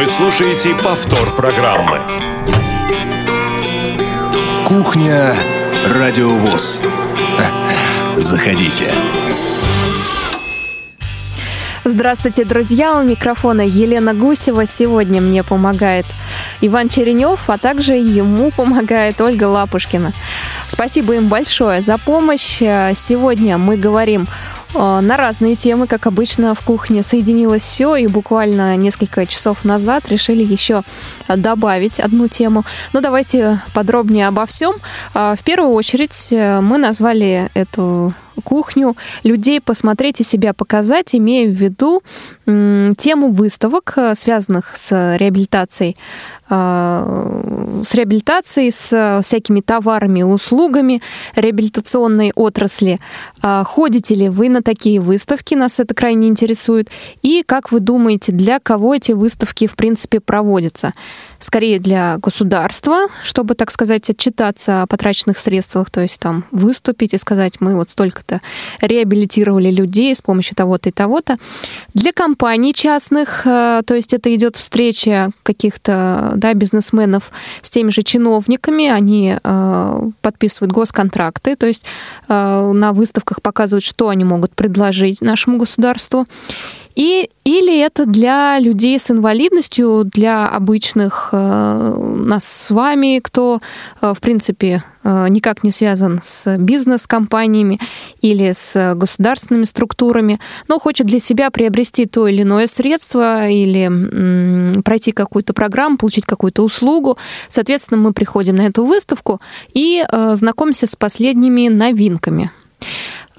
Вы слушаете повтор программы. Кухня Радиовоз. Заходите. Здравствуйте, друзья! У микрофона Елена Гусева. Сегодня мне помогает Иван Черенев, а также ему помогает Ольга Лапушкина. Спасибо им большое за помощь. Сегодня мы говорим на разные темы, как обычно в кухне соединилось все, и буквально несколько часов назад решили еще добавить одну тему. Но давайте подробнее обо всем. Э, в первую очередь э, мы назвали эту кухню людей посмотреть и себя показать, имея в виду тему выставок, э, связанных с реабилитацией, э, с реабилитацией, с всякими товарами услугами реабилитационной отрасли. Э, ходите ли вы на такие выставки? Нас это крайне интересует. И как вы думаете, для кого эти выставки, в принципе, проводятся? скорее для государства, чтобы, так сказать, отчитаться о потраченных средствах, то есть там выступить и сказать, мы вот столько-то реабилитировали людей с помощью того-то и того-то. Для компаний частных, э, то есть это идет встреча каких-то да, бизнесменов с теми же чиновниками, они э, подписывают госконтракты, то есть э, на выставках показывают, что они могут предложить нашему государству. И, или это для людей с инвалидностью, для обычных э, нас с вами, кто, э, в принципе, э, никак не связан с бизнес-компаниями или с государственными структурами, но хочет для себя приобрести то или иное средство или м, пройти какую-то программу, получить какую-то услугу. Соответственно, мы приходим на эту выставку и э, знакомимся с последними новинками.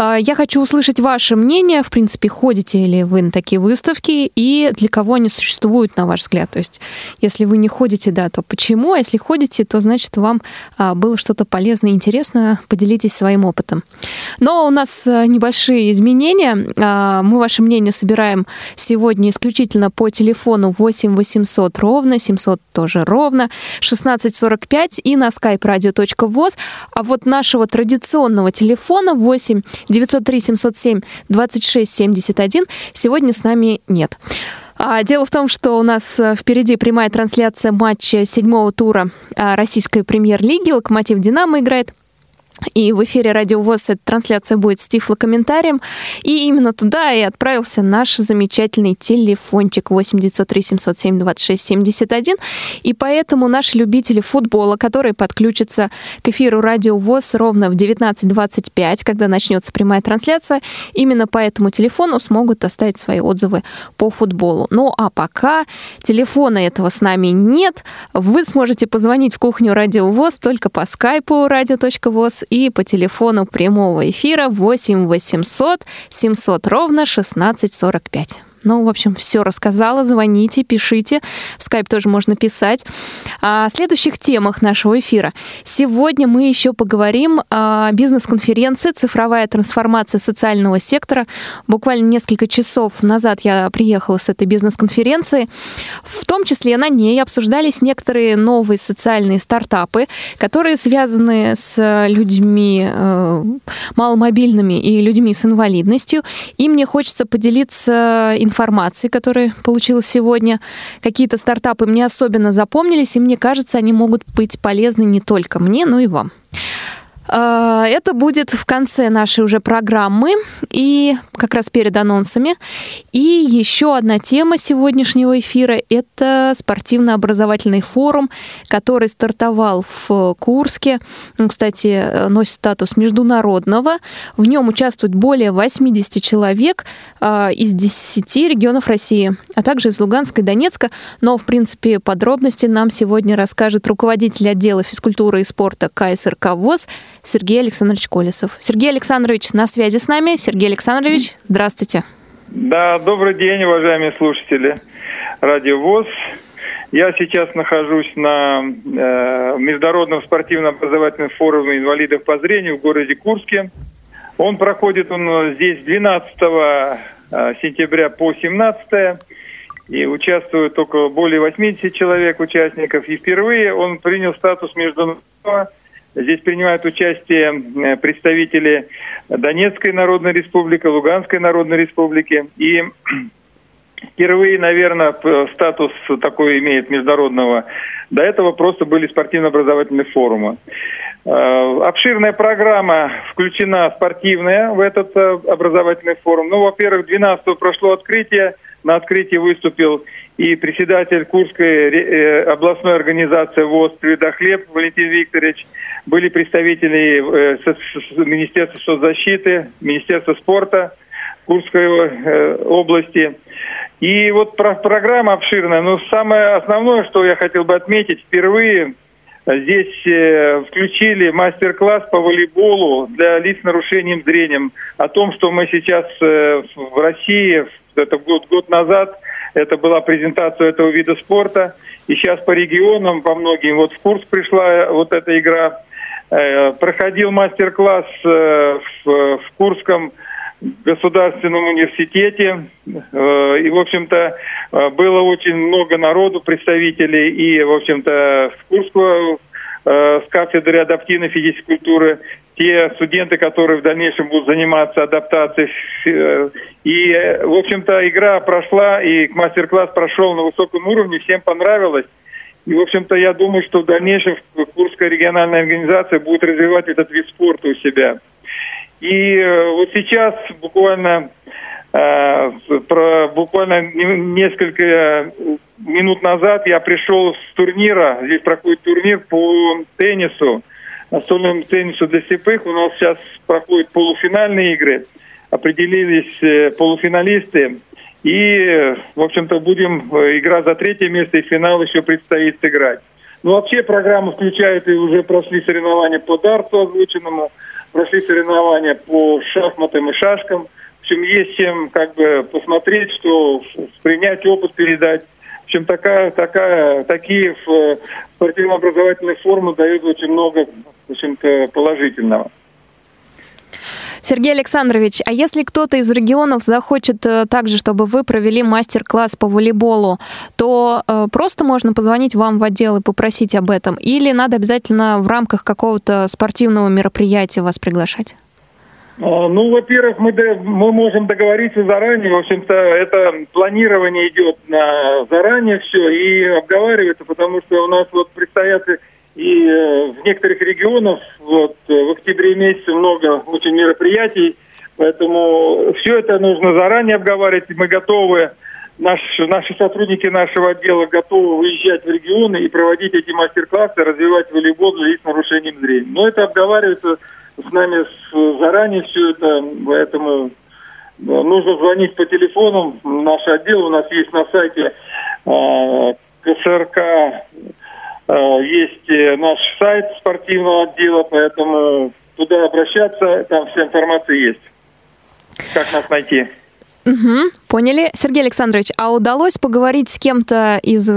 А, я хочу услышать ваше мнение. В принципе, ходите ли вы на такие выставки и для кого они существуют, на ваш взгляд? То есть, если вы не ходите, да, то почему? А если ходите, то значит, вам а, было что-то полезное и интересное. Поделитесь своим опытом. Но у нас а, небольшие изменения. Мы ваше мнение собираем сегодня исключительно по телефону 8 800 ровно, 700 тоже ровно, 1645 и на skype radio.voz. А вот нашего традиционного телефона 8 903 707 26 71 сегодня с нами нет. А, дело в том, что у нас э, впереди прямая трансляция матча седьмого тура а, российской премьер-лиги. Локомотив «Динамо» играет и в эфире Радио ВОЗ эта трансляция будет с тифлокомментарием. И именно туда и отправился наш замечательный телефончик 8 903 707 26 71. И поэтому наши любители футбола, которые подключатся к эфиру Радио ВОЗ ровно в 19.25, когда начнется прямая трансляция, именно по этому телефону смогут оставить свои отзывы по футболу. Ну а пока телефона этого с нами нет, вы сможете позвонить в кухню Радио ВОЗ только по скайпу radio.voz и по телефону прямого эфира 8 800 700 ровно 1645. Ну, в общем, все рассказала. Звоните, пишите. В скайп тоже можно писать. О следующих темах нашего эфира. Сегодня мы еще поговорим о бизнес-конференции «Цифровая трансформация социального сектора». Буквально несколько часов назад я приехала с этой бизнес-конференции. В том числе на ней обсуждались некоторые новые социальные стартапы, которые связаны с людьми э, маломобильными и людьми с инвалидностью. И мне хочется поделиться информацией информации, которая получилась сегодня. Какие-то стартапы мне особенно запомнились, и мне кажется, они могут быть полезны не только мне, но и вам. А, это будет в конце нашей уже программы и как раз перед анонсами. И еще одна тема сегодняшнего эфира – это спортивно-образовательный форум, который стартовал в Курске. Он, кстати, носит статус международного. В нем участвует более 80 человек а, из 10 регионов России, а также из Луганска и Донецка. Но, в принципе, подробности нам сегодня расскажет руководитель отдела физкультуры и спорта КСРК ВОЗ Сергей Александрович Колесов. Сергей Александрович на связи с нами. Сергей Александрович, здравствуйте. Да, добрый день, уважаемые слушатели Радио ВОЗ. Я сейчас нахожусь на э, Международном спортивно-образовательном форуме инвалидов по зрению в городе Курске. Он проходит он здесь 12 э, сентября по 17 и участвует около более 80 человек участников. И впервые он принял статус международного Здесь принимают участие э, представители Донецкой Народной Республики, Луганской Народной Республики. И впервые, наверное, статус такой имеет международного. До этого просто были спортивно-образовательные форумы. Э, обширная программа включена спортивная в этот э, образовательный форум. Ну, во-первых, 12 прошло открытие. На открытии выступил и председатель Курской областной организации ВОЗ «Хлеб» Валентин Викторович. Были представители Министерства соцзащиты, Министерства спорта Курской области. И вот программа обширная. Но самое основное, что я хотел бы отметить, впервые Здесь э, включили мастер-класс по волейболу для лиц с нарушением зрения. О том, что мы сейчас э, в России, это год, год назад, это была презентация этого вида спорта. И сейчас по регионам, по многим, вот в курс пришла вот эта игра. Э, проходил мастер-класс в, в Курском государственном университете. И, в общем-то, было очень много народу, представителей и, в общем-то, с Курского с кафедры адаптивной физической культуры, те студенты, которые в дальнейшем будут заниматься адаптацией. И, в общем-то, игра прошла, и мастер-класс прошел на высоком уровне, всем понравилось. И, в общем-то, я думаю, что в дальнейшем Курская региональная организация будет развивать этот вид спорта у себя. И э, вот сейчас буквально э, буквально несколько минут назад я пришел с турнира. Здесь проходит турнир по теннису, настольному теннису для слепых. У нас сейчас проходят полуфинальные игры. Определились э, полуфиналисты. И, в общем-то, будем игра за третье место и финал еще предстоит сыграть. Ну, вообще программа включает и уже прошли соревнования по дарту озвученному – прошли соревнования по шахматам и шашкам. В общем, есть чем как бы посмотреть, что принять опыт, передать. В общем, такая, такая, такие спортивно-образовательные формы дают очень много, в общем-то, положительного. Сергей Александрович, а если кто-то из регионов захочет э, также, чтобы вы провели мастер-класс по волейболу, то э, просто можно позвонить вам в отдел и попросить об этом? Или надо обязательно в рамках какого-то спортивного мероприятия вас приглашать? А, ну, во-первых, мы, мы можем договориться заранее. В общем-то, это планирование идет на заранее все и обговаривается, потому что у нас вот предстоят и э, в некоторых регионах вот, э, в октябре месяце много очень мероприятий, поэтому все это нужно заранее обговаривать. Мы готовы, наш, наши сотрудники нашего отдела готовы выезжать в регионы и проводить эти мастер-классы, развивать волейбол для с нарушением зрения. Но это обговаривается с нами заранее все это, поэтому нужно звонить по телефону. Наш отдел у нас есть на сайте э, КСРК Э, есть э, наш сайт спортивного отдела, поэтому туда обращаться, там вся информация есть. Как нас найти? Угу, поняли. Сергей Александрович, а удалось поговорить с кем-то из э,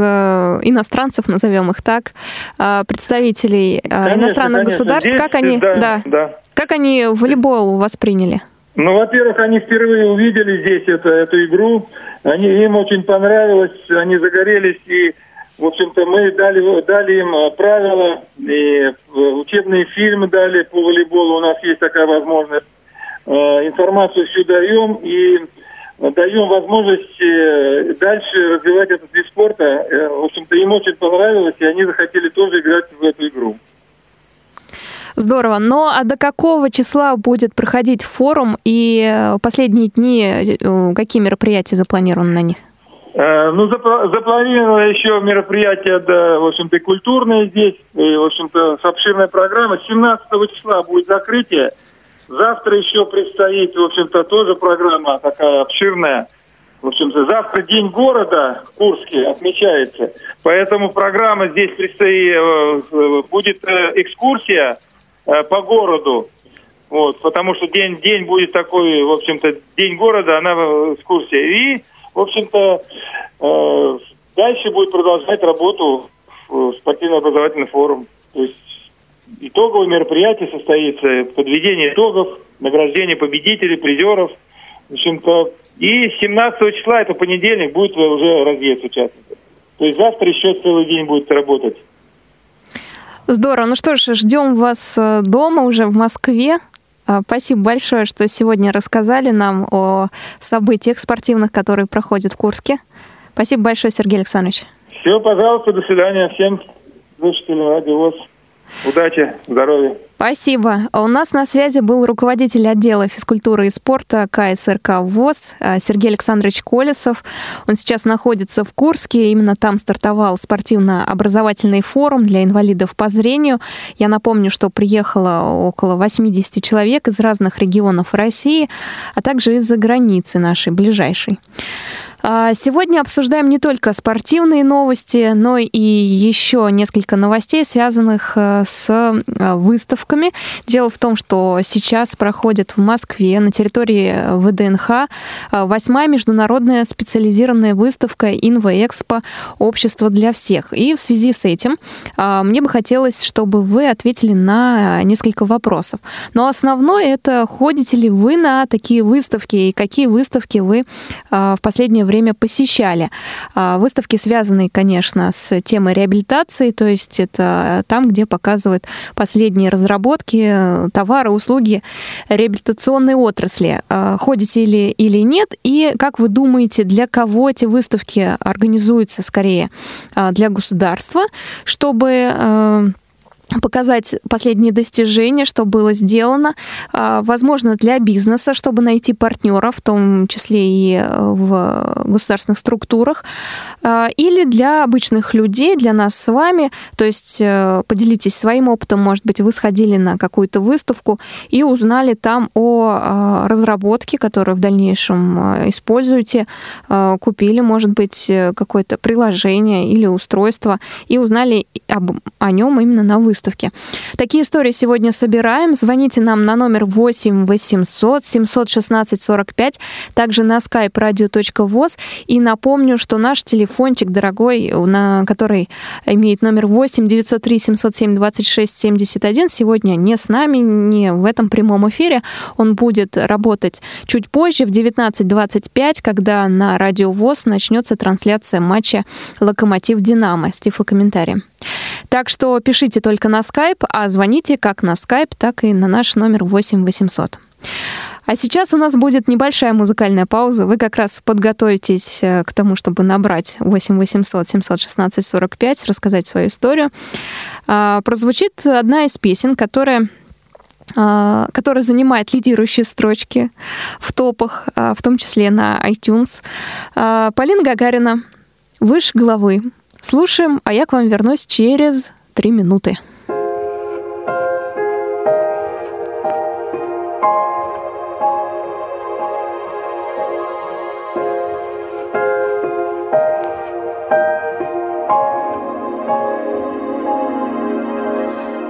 иностранцев, назовем их так, э, представителей э, конечно, иностранных конечно. государств? Здесь, как они, да, да, да. как они волейбол восприняли? Ну, во-первых, они впервые увидели здесь это, эту игру, они, им очень понравилось, они загорелись и в общем-то, мы дали, дали им э, правила, и э, учебные фильмы дали по волейболу, у нас есть такая возможность. Э, информацию всю даем и даем возможность дальше развивать этот вид спорта. В общем-то, им очень понравилось, и они захотели тоже играть в эту игру. Здорово. Но а до какого числа будет проходить форум и последние дни какие мероприятия запланированы на них? Э, ну, запланировано еще мероприятие, да, в общем-то, культурное здесь, и, в общем-то, с обширной программой. 17 числа будет закрытие. Завтра еще предстоит, в общем-то, тоже программа такая обширная. В общем-то, завтра День города в Курске отмечается. Поэтому программа здесь предстоит, э, будет э, экскурсия по городу. Вот, потому что день, день будет такой, в общем-то, День города, она экскурсия. И в общем-то, э, дальше будет продолжать работу спортивно-образовательный форум. То есть итоговое мероприятие состоится, подведение итогов, награждение победителей, призеров. В общем-то, и 17 числа, это понедельник, будет уже разъезд участников. То есть завтра еще целый день будет работать. Здорово. Ну что ж, ждем вас э, дома уже в Москве. А, спасибо большое, что сегодня рассказали нам о событиях спортивных, которые проходят в Курске. Спасибо большое, Сергей Александрович. Все, пожалуйста, до свидания всем слушателям Радио ВОЗ. Удачи, здоровья. Спасибо. У нас на связи был руководитель отдела физкультуры и спорта КСРК ВОЗ э, Сергей Александрович Колесов. Он сейчас находится в Курске. Именно там стартовал спортивно-образовательный форум для инвалидов по зрению. Я напомню, что приехало около 80 человек из разных регионов России, а также из-за границы нашей ближайшей. А, сегодня обсуждаем не только спортивные новости, но и еще несколько новостей, связанных э, с э, выставками. Дело в том, что сейчас проходит в Москве на территории ВДНХ э, восьмая международная специализированная выставка «Инвоэкспо. Общество для всех». И в связи с этим мне бы хотелось, чтобы вы ответили на несколько вопросов. Но основное это ходите ли вы на такие выставки и какие выставки вы в последнее время время посещали. А, выставки, связанные, конечно, с темой реабилитации, то есть это там, где показывают последние разработки, товары, услуги реабилитационной отрасли. А, ходите ли или нет? И как вы думаете, для кого эти выставки организуются скорее? А, для государства, чтобы показать последние достижения, что было сделано, а, возможно, для бизнеса, чтобы найти партнеров, в том числе и э, в государственных структурах, а, или для обычных людей, для нас с вами, то есть э, поделитесь своим опытом, может быть, вы сходили на какую-то выставку и узнали там о а, разработке, которую в дальнейшем э, используете, купили, может быть, какое-то приложение или устройство и узнали об, о нем именно на выставке выставки. Такие истории сегодня собираем. Звоните нам на номер 8 800 716 45, также на skype radio.voz. И напомню, что наш телефончик дорогой, на который имеет номер 8 903 707 26 71, сегодня не с нами, не в этом прямом эфире. Он будет работать чуть позже, в 19.25, когда на Радио ВОЗ начнется трансляция матча «Локомотив-Динамо» с тифлокомментарием. Так что пишите только на Skype, а звоните как на Skype, так и на наш номер 8 800. А сейчас у нас будет небольшая музыкальная пауза. Вы как раз подготовитесь э, к тому, чтобы набрать 8 800 716 45, рассказать свою историю. А, прозвучит одна из песен, которая а, которая занимает лидирующие строчки в топах, а, в том числе на iTunes. Полина Гагарина «Выше головы». Слушаем, а я к вам вернусь через три минуты.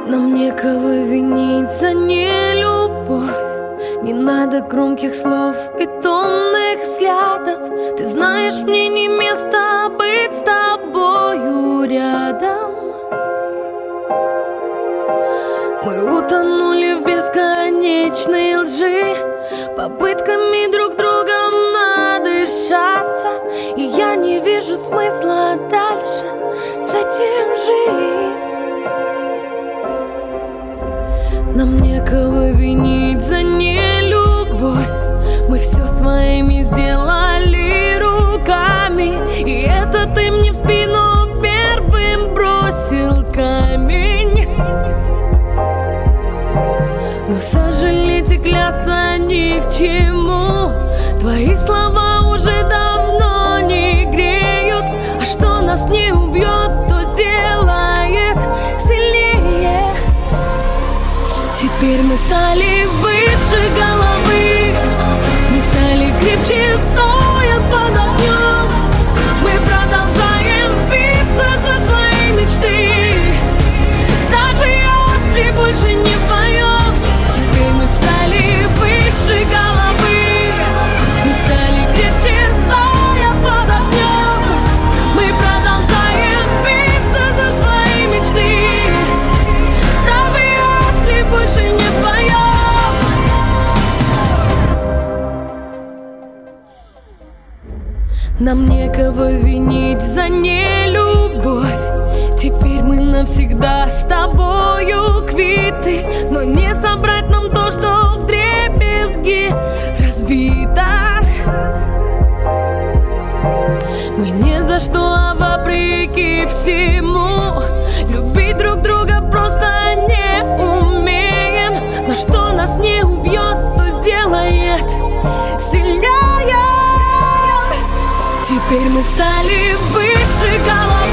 Нам некого винить за нелюбовь Не надо громких слов и томных взглядов. Ты знаешь, мне не место быть с тобою рядом. Мы утонули в бесконечной лжи. Попытками друг другом надышаться. И я не вижу смысла дальше с этим жить нам некого винить за нелюбовь. Мы все своими сделали Теперь мы стали выше головы Некого винить за нелюбовь. Теперь мы навсегда с тобою квиты Но не собрать нам то, что в ноги разбита Мы не за что, а вопреки всему Теперь мы стали выше головы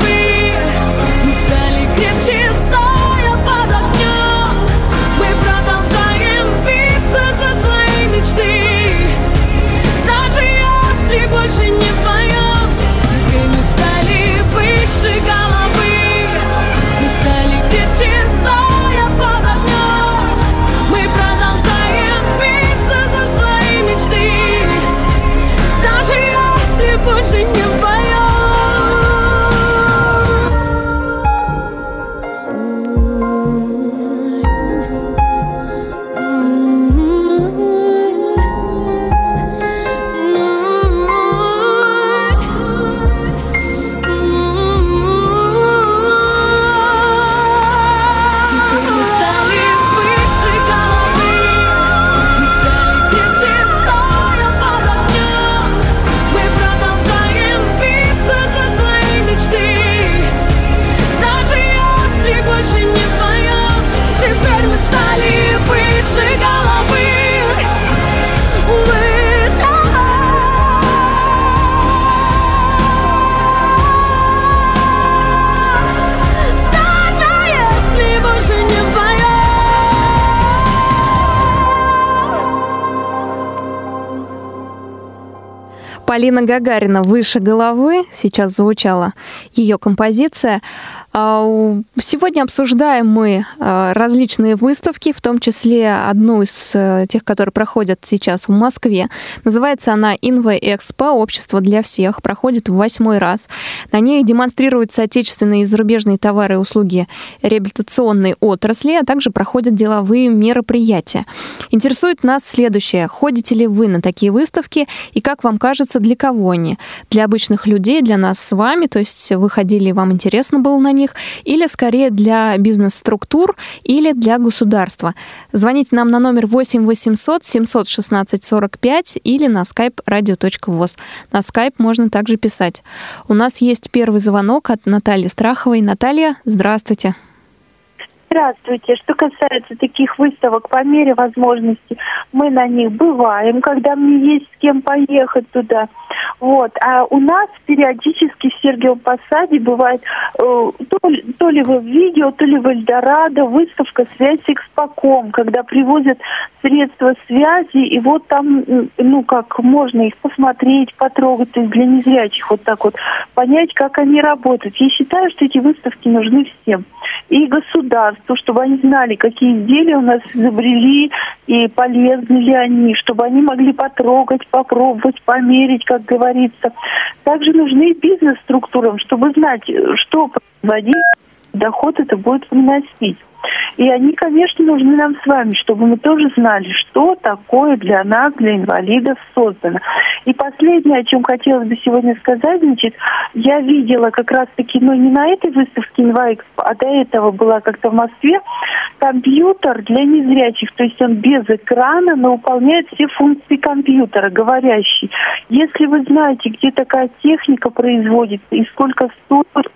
Полина Гагарина «Выше головы» сейчас звучала ее композиция. А, Сегодня обсуждаем мы а, различные выставки, в том числе одну из э, тех, которые проходят сейчас в Москве. Называется она «Инве Экспо. Общество для всех». Проходит в восьмой раз. На ней демонстрируются отечественные и зарубежные товары и услуги реабилитационной отрасли, а также проходят деловые мероприятия. Интересует нас следующее. Ходите ли вы на такие выставки и как вам кажется, для они? Для обычных людей, для нас с вами, то есть вы ходили, и вам интересно было на них, или скорее для бизнес-структур или для государства? Звоните нам на номер 8 800 716 45 или на skype radio.voz. На skype можно также писать. У нас есть первый звонок от Натальи Страховой. Наталья, здравствуйте. Здравствуйте. Что касается таких выставок, по мере возможности мы на них бываем, когда мне есть с кем поехать туда. Вот. А у нас периодически в Сергиевом Посаде бывает э, то, ли, то ли в видео, то ли в Эльдорадо выставка «Связь с Экспоком», когда привозят средства связи, и вот там, ну, как можно их посмотреть, потрогать, то есть для незрячих вот так вот, понять, как они работают. Я считаю, что эти выставки нужны всем. И государству, чтобы они знали, какие изделия у нас изобрели и полезны ли они, чтобы они могли потрогать, попробовать, померить, как говорится. Также нужны бизнес-структурам, чтобы знать, что производить, доход это будет приносить. И они, конечно, нужны нам с вами, чтобы мы тоже знали, что такое для нас, для инвалидов создано. И последнее, о чем хотелось бы сегодня сказать, значит, я видела как раз-таки, ну, не на этой выставке Инваэкспо, а до этого была как-то в Москве, компьютер для незрячих, то есть он без экрана, но выполняет все функции компьютера, говорящий. Если вы знаете, где такая техника производится и сколько стоит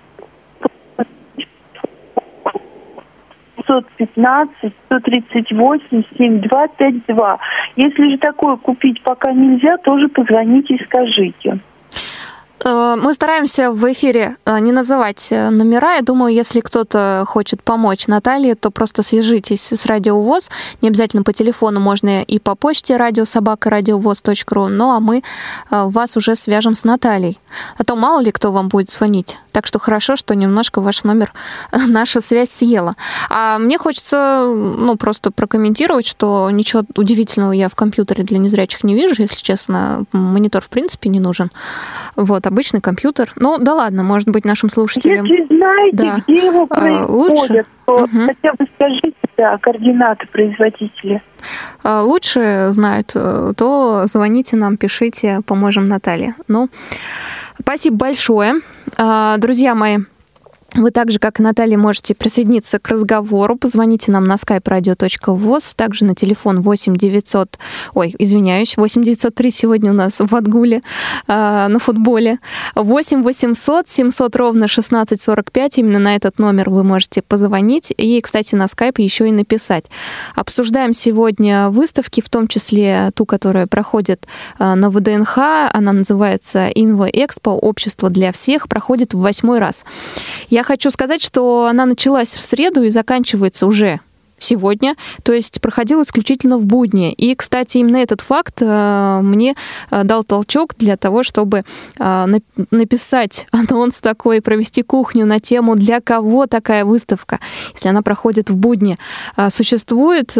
515 138 7252. Если же такое купить пока нельзя, тоже позвоните и скажите. Э, Мы стараемся в эфире э, не называть э, номера. Я думаю, если кто-то хочет помочь Наталье, то просто свяжитесь с Радио ВОЗ. Не обязательно по телефону, можно и по почте радиособака радиовоз.ру. Ну, а мы вас уже свяжем с Натальей. А то мало ли кто вам будет звонить. Так что хорошо, что немножко ваш номер наша связь съела. А мне хочется, ну, просто прокомментировать, что ничего удивительного я в компьютере для незрячих не вижу, если честно. Монитор, в принципе, не нужен. Вот, обычный компьютер. Ну, да ладно, может быть, нашим слушателям... Если знаете, Да. где его А, лучше? то Мгм. хотя бы скажите да, координаты производителя. э, лучше знают, э, то звоните нам, пишите, поможем Наталье. Ну, спасибо большое. Э, Друзья мои, Вы также, как и Наталья, можете присоединиться к разговору. Позвоните нам на skype radio.voz, также на телефон 8 900... Ой, извиняюсь, 8 903 сегодня у нас в Отгуле э, на футболе. 8 800 700 ровно 1645. Именно на этот номер вы можете позвонить. И, кстати, на скайпе еще и написать. Обсуждаем сегодня выставки, в том числе ту, которая проходит э, на ВДНХ. Она называется Инво Экспо. Общество для всех. Проходит в восьмой раз. Я хочу сказать, что она началась в среду и заканчивается уже сегодня, то есть проходил исключительно в будни. И, кстати, именно этот факт э, мне э, дал толчок для того, чтобы э, написать анонс такой, провести кухню на тему, для кого такая выставка, если она проходит в будни. Существует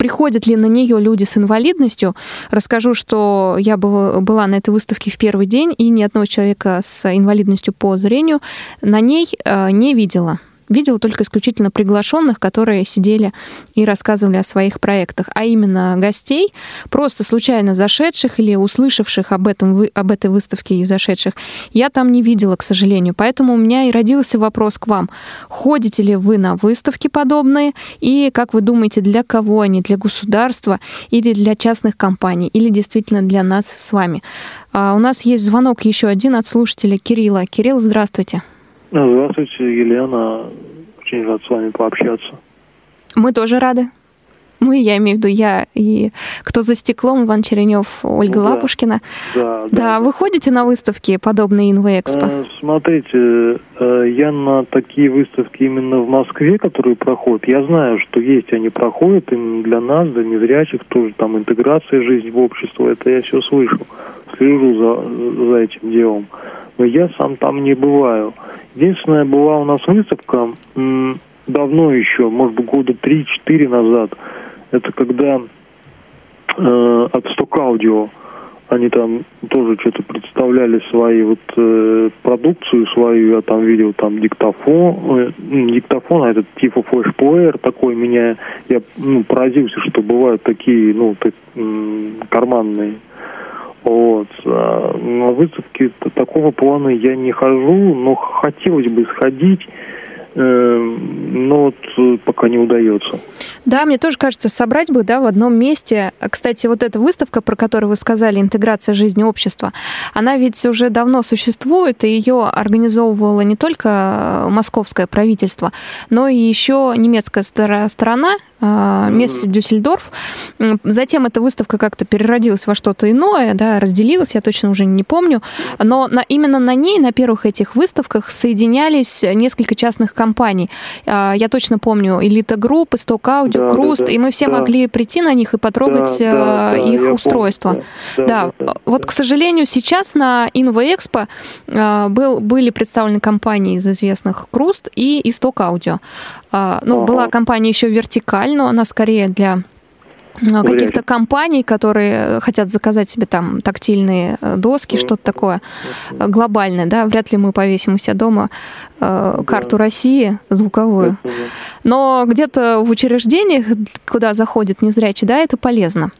приходят ли на нее люди с инвалидностью. Расскажу, что я была на этой выставке в первый день, и ни одного человека с инвалидностью по зрению на ней э, не видела видела только исключительно приглашенных, которые сидели и рассказывали о своих проектах, а именно гостей, просто случайно зашедших или услышавших об, этом, об этой выставке и зашедших, я там не видела, к сожалению. Поэтому у меня и родился вопрос к вам. Ходите ли вы на выставки подобные? И как вы думаете, для кого они? Для государства или для частных компаний? Или действительно для нас с вами? А у нас есть звонок еще один от слушателя Кирилла. Кирилл, здравствуйте. Здравствуйте, Елена. Очень рад с вами пообщаться. Мы тоже рады. Мы, я имею в виду я и кто за стеклом, Иван Черенев, Ольга ну, да. Лапушкина. Да, да, да. Вы ходите на выставки, подобные Инвоэкспо? Э, смотрите, э, я на такие выставки именно в Москве, которые проходят, я знаю, что есть они проходят, именно для нас, для незрячих, тоже там интеграция жизни в общество, это я все слышу, слежу за, за этим делом я сам там не бываю. Единственное, была у нас выставка давно еще, может быть, года 3-4 назад. Это когда э, от Audio они там тоже что-то представляли свои вот э, продукцию свою, я там видел там диктофон, э, диктофон, а этот типа флешплеер такой меня, я ну, поразился, что бывают такие, ну, так, м- карманные вот. А на выставки такого плана я не хожу, но хотелось бы сходить, эм, но вот э, пока не удается. Да, мне тоже кажется, собрать бы да, в одном месте. Кстати, вот эта выставка, про которую вы сказали, «Интеграция жизни общества», она ведь уже давно существует, и ее организовывало не только московское правительство, но и еще немецкая сторона, а, Messe Düsseldorf. Затем эта выставка как-то переродилась во что-то иное, да, разделилась, я точно уже не помню. Но на, именно на ней, на первых этих выставках, соединялись несколько частных компаний. А, я точно помню Элита Group, Исток Аудио, да, Круст, да, да, и мы все да. могли прийти на них и потрогать да, да, их да, устройство. Помню, да. Да, да, да, вот, к сожалению, сейчас на Инвоэкспо был, были представлены компании из известных Круст и Исток Аудио. Ну, ага. была компания еще Вертикаль, но она скорее для э, каких-то компаний, которые хотят заказать себе там тактильные э, доски, что-то такое э, глобальное, да, вряд ли мы повесим у себя дома э, карту России звуковую. Но где-то в учреждениях, куда заходит незрячий, да, это полезно.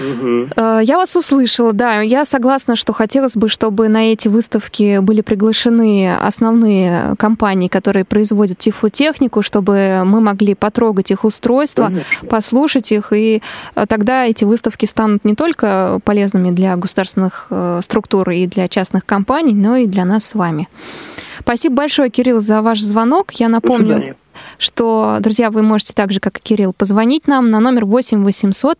Угу. Я вас услышала, да. Я согласна, что хотелось бы, чтобы на эти выставки были приглашены основные компании, которые производят тифлотехнику, чтобы мы могли потрогать их устройства, Конечно. послушать их, и э, тогда эти выставки станут не только полезными для государственных э, структур и для частных компаний, но и для нас с вами. Спасибо большое, Кирилл, за ваш звонок. Я напомню, что, друзья, вы можете так же, как и Кирилл, позвонить нам на номер 8 800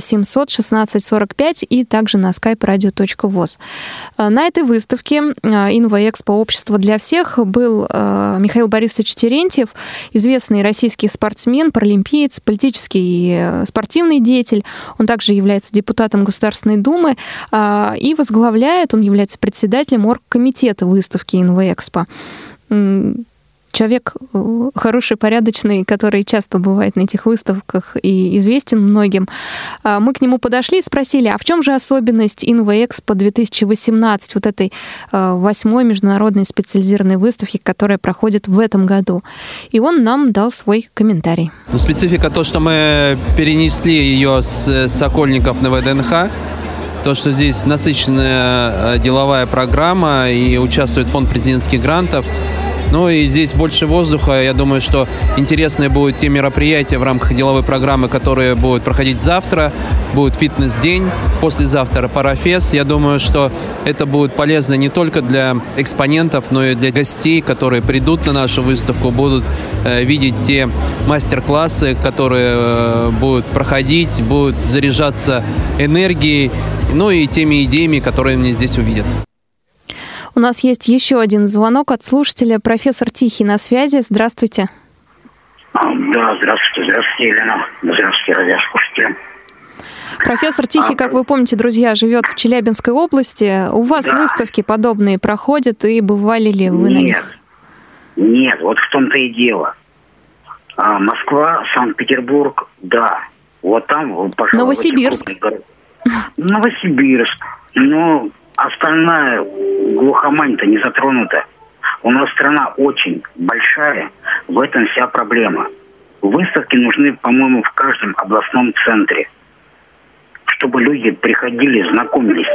700 16 45 и также на skype radio.voz. Э, на этой выставке Инвоэкспо Общество для всех был э, Михаил Борисович Терентьев, известный российский спортсмен, паралимпиец, политический и э, спортивный деятель. Он также является депутатом Государственной Думы и возглавляет, он является председателем оргкомитета выставки Инвоэкспо человек э, хороший, порядочный, который часто бывает на этих выставках и известен многим. А, мы к нему подошли и спросили, а в чем же особенность InvoExpo 2018, вот этой э, восьмой международной специализированной выставки, которая проходит в этом году? И он нам дал свой комментарий. Ну, специфика то, что мы перенесли ее с Сокольников на ВДНХ, то, что здесь насыщенная э, деловая программа и участвует фонд президентских грантов – Ну и здесь больше воздуха. Я думаю, что интересные будут те мероприятия в рамках деловой программы, которые будут проходить завтра. Будет фитнес-день, послезавтра парафес. Я думаю, что это будет полезно не только для экспонентов, но и для гостей, которые придут на нашу выставку, будут э, видеть те мастер-классы, которые э, будут проходить, будут заряжаться энергией, ну и теми идеями, которые мне здесь увидят. У нас есть еще один звонок от слушателя. Профессор Тихий на связи. Здравствуйте. Да, здравствуйте, здравствуйте, Елена. Здравствуйте, радиослушатели. Профессор Тихий, как вы помните, друзья, живет в Челябинской области. У вас Да. выставки подобные проходят, и бывали ли вы на Нет, них? нет, вот в том-то и дело. А, Москва, Санкт-Петербург, да. Вот там, пожалуй, Новосибирск. Новосибирск. Но остальная глухомань-то не затронута. У нас страна очень большая, в этом вся проблема. Выставки нужны, по-моему, в каждом областном центре. чтобы люди приходили, знакомились.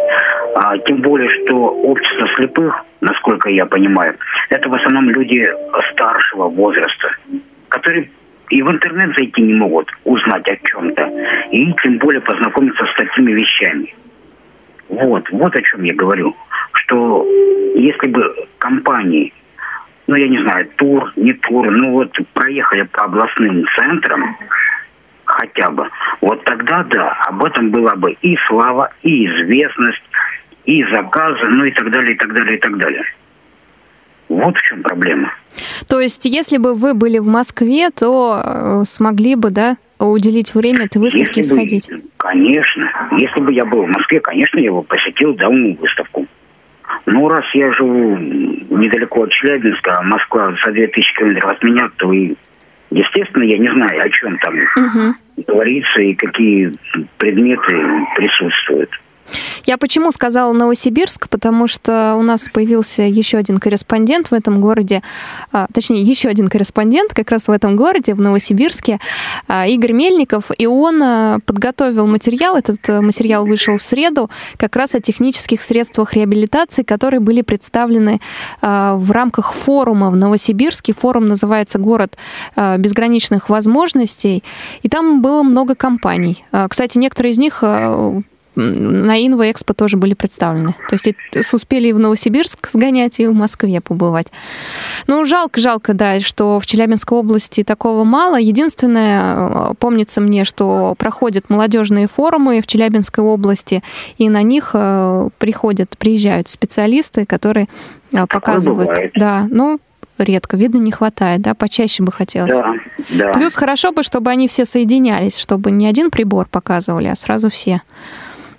А, тем более, что общество слепых, насколько я понимаю, это в основном люди старшего возраста, которые и в интернет зайти не могут узнать о чем-то, и тем более познакомиться с такими вещами. Вот, вот о чем я говорю, что если бы компании, ну я не знаю, тур, не тур, ну вот проехали по областным центрам, хотя бы, вот тогда да, об этом была бы и слава, и известность, и заказы, ну и так далее, и так далее, и так далее. Вот в чем проблема. То есть, если бы вы были в Москве, то э, смогли бы, да, уделить время этой выставке и Если бы- сходить? конечно. Если бы я был в Москве, конечно, я бы посетил данную выставку. Ну, раз я живу недалеко от Челябинска, а Москва за 2000 километров от меня, то и, естественно, я не знаю, о чем там Мгм. говорится и какие предметы присутствуют. Я почему сказала Новосибирск? Потому что у нас появился еще один корреспондент в этом городе, а, точнее, еще один корреспондент как раз в этом городе, в Новосибирске, а, Игорь Мельников, и он а, подготовил материал, этот э, материал вышел в среду, как раз о технических средствах реабилитации, которые были представлены в рамках форума в Новосибирске. Форум называется «Город безграничных возможностей», и там было много компаний. Кстати, некоторые из них на Инво Экспо тоже были представлены. То есть успели и в Новосибирск сгонять, и в Москве побывать. Ну, жалко, жалко, да, что в Челябинской области такого мало. Единственное, э, помнится мне, что проходят молодежные форумы в Челябинской области, и на них э, приходят, приезжают специалисты, которые э, показывают. бывает. Да, ну, редко, видно, не хватает, да, почаще бы хотелось. Да, да. Плюс хорошо бы, чтобы они все соединялись, чтобы не один прибор показывали, а сразу все.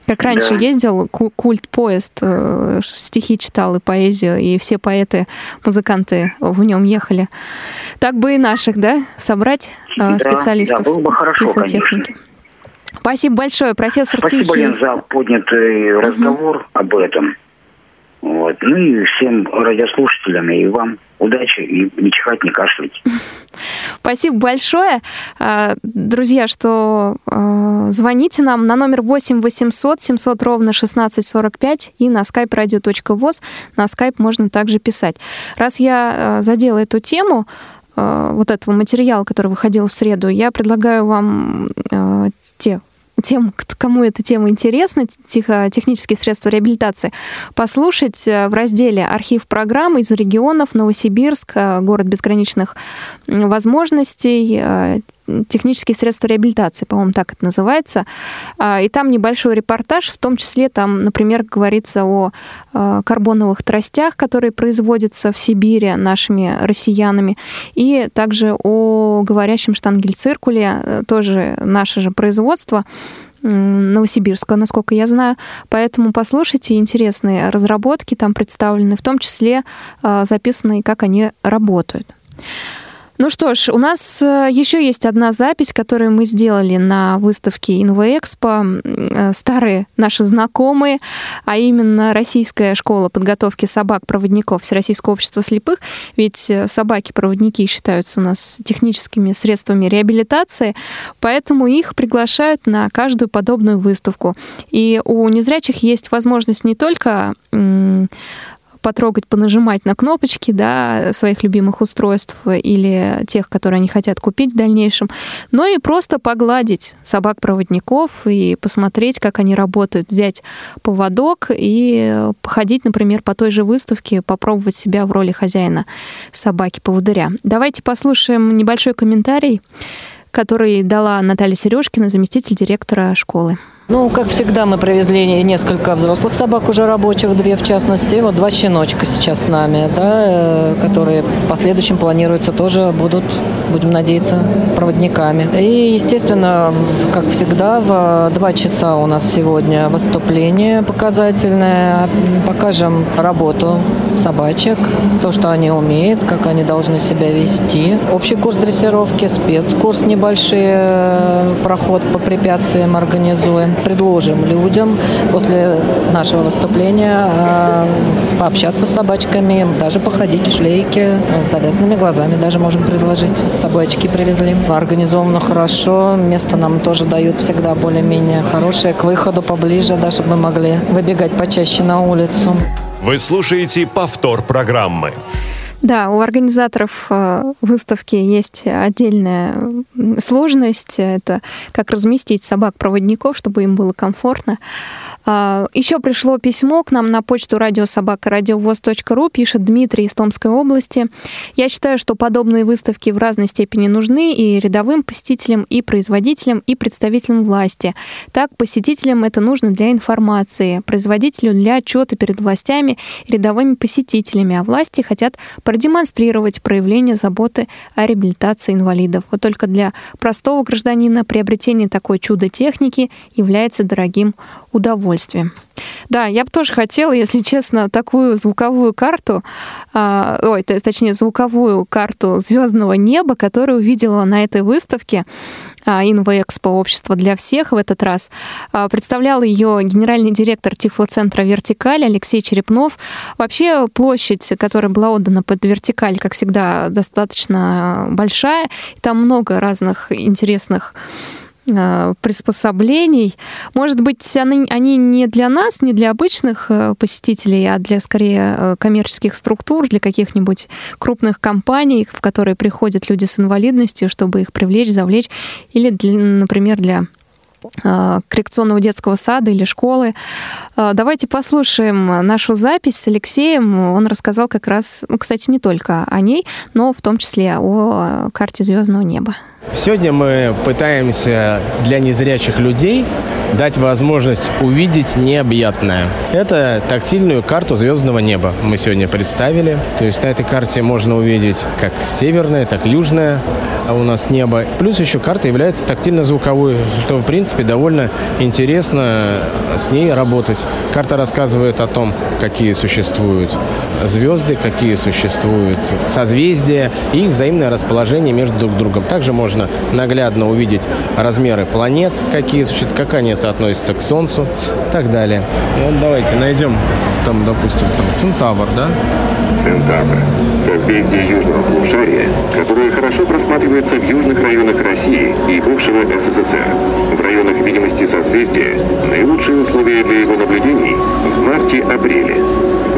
Как раньше Да. ездил ку- культ-поезд, э, стихи читал и поэзию, и все поэты, музыканты в нем ехали. Так бы и наших, да, собрать э, Да, специалистов да, было бы хорошо, тифлотехники. Спасибо большое, профессор Спасибо, Тихий. Лен, за поднятый разговор об этом. Вот. Ну и всем радиослушателям и вам удачи и не чихать, не кашлять. Спасибо большое. А, Друзья, что э, звоните нам на номер 8 800 700 ровно 1645 и на skype radio.voz. На skype можно также писать. Раз я э, задела эту тему, вот этого материала, который выходил в среду, я предлагаю вам те тем, кому эта тема интересна, техо- технические средства реабилитации, послушать э, в разделе «Архив программ» из регионов Новосибирск, э, город безграничных возможностей, э, технические средства реабилитации, по-моему, так это называется. А, И там небольшой репортаж, в том числе там, например, говорится о э, карбоновых тростях, которые производятся в Сибири нашими россиянами, и также о говорящем штангель-циркуле, э, тоже наше же производство, м, Новосибирска, насколько я знаю. Поэтому послушайте интересные разработки там представлены, в том числе э, записаны, как они работают. Ну что ж, у нас э, еще есть одна запись, которую мы сделали на выставке Инвоэкспо. Э, Старые наши знакомые, а именно Российская школа подготовки собак-проводников Всероссийского общества слепых. Ведь э, собаки-проводники считаются у нас техническими средствами реабилитации, поэтому их приглашают на каждую подобную выставку. И у незрячих есть возможность не только потрогать, понажимать на кнопочки, да, своих любимых устройств или тех, которые они хотят купить в дальнейшем, но и просто погладить собак-проводников и посмотреть, как они работают, взять поводок и походить, например, по той же выставке, попробовать себя в роли хозяина собаки-поводыря. Давайте послушаем небольшой комментарий, который дала Наталья Сережкина, заместитель директора школы. Ну, как всегда, мы привезли несколько взрослых собак уже рабочих, две в частности. Вот два щеночка сейчас с нами, да, э, которые в последующем планируется тоже будут, будем надеяться, проводниками. И, естественно, как всегда, в два часа у нас сегодня выступление показательное. Покажем работу собачек, то, что они умеют, как они должны себя вести. Общий курс дрессировки, спецкурс небольшой, э, проход по препятствиям организуем предложим людям после нашего выступления э, пообщаться с собачками, даже походить в шлейке с завязанными глазами даже можем предложить. С собой очки привезли. Организовано хорошо, место нам тоже дают всегда более-менее хорошее, к выходу поближе, да, чтобы мы могли выбегать почаще на улицу. Вы слушаете повтор программы. Да, у организаторов э, выставки есть отдельная сложность. Это как разместить собак-проводников, чтобы им было комфортно. А, Еще пришло письмо к нам на почту радиособака.радиовоз.ру, пишет Дмитрий из Томской области. Я считаю, что подобные выставки в разной степени нужны и рядовым посетителям, и производителям, и представителям власти. Так, посетителям это нужно для информации, производителю для отчета перед властями рядовыми посетителями, а власти хотят продемонстрировать проявление заботы о реабилитации инвалидов. Вот только для простого гражданина приобретение такой чудо-техники является дорогим удовольствием. Да, я бы тоже хотела, если честно, такую звуковую карту, э, ой, точнее, звуковую карту звездного неба, которую увидела на этой выставке. Инвоэкспо «Общество для всех» в этот раз. Представлял ее генеральный директор Тифлоцентра «Вертикаль» Алексей Черепнов. Вообще площадь, которая была отдана под «Вертикаль», как всегда, достаточно большая. Там много разных интересных приспособлений. Может быть, они, они не для нас, не для обычных посетителей, а для, скорее, коммерческих структур, для каких-нибудь крупных компаний, в которые приходят люди с инвалидностью, чтобы их привлечь, завлечь, или, для, например, для коррекционного детского сада или школы. Давайте послушаем нашу запись с Алексеем. Он рассказал как раз, ну, кстати, не только о ней, но в том числе о карте звездного неба. Сегодня мы пытаемся для незрячих людей дать возможность увидеть необъятное. Это тактильную карту звездного неба мы сегодня представили. То есть на этой карте можно увидеть как северное, так и южное у нас небо. Плюс еще карта является тактильно-звуковой, что, в принципе, довольно интересно с ней работать. Карта рассказывает о том, какие существуют звезды, какие существуют созвездия и их взаимное расположение между друг другом. Также можно наглядно увидеть размеры планет, какие существуют, как они соотносятся к Солнцу и так далее. Вот давайте найдем там, допустим, там Центавр, да? Центавр – созвездие южного полушария, которое хорошо просматривается в южных районах России и бывшего СССР. В районах видимости созвездия наилучшие условия для его наблюдений в марте-апреле.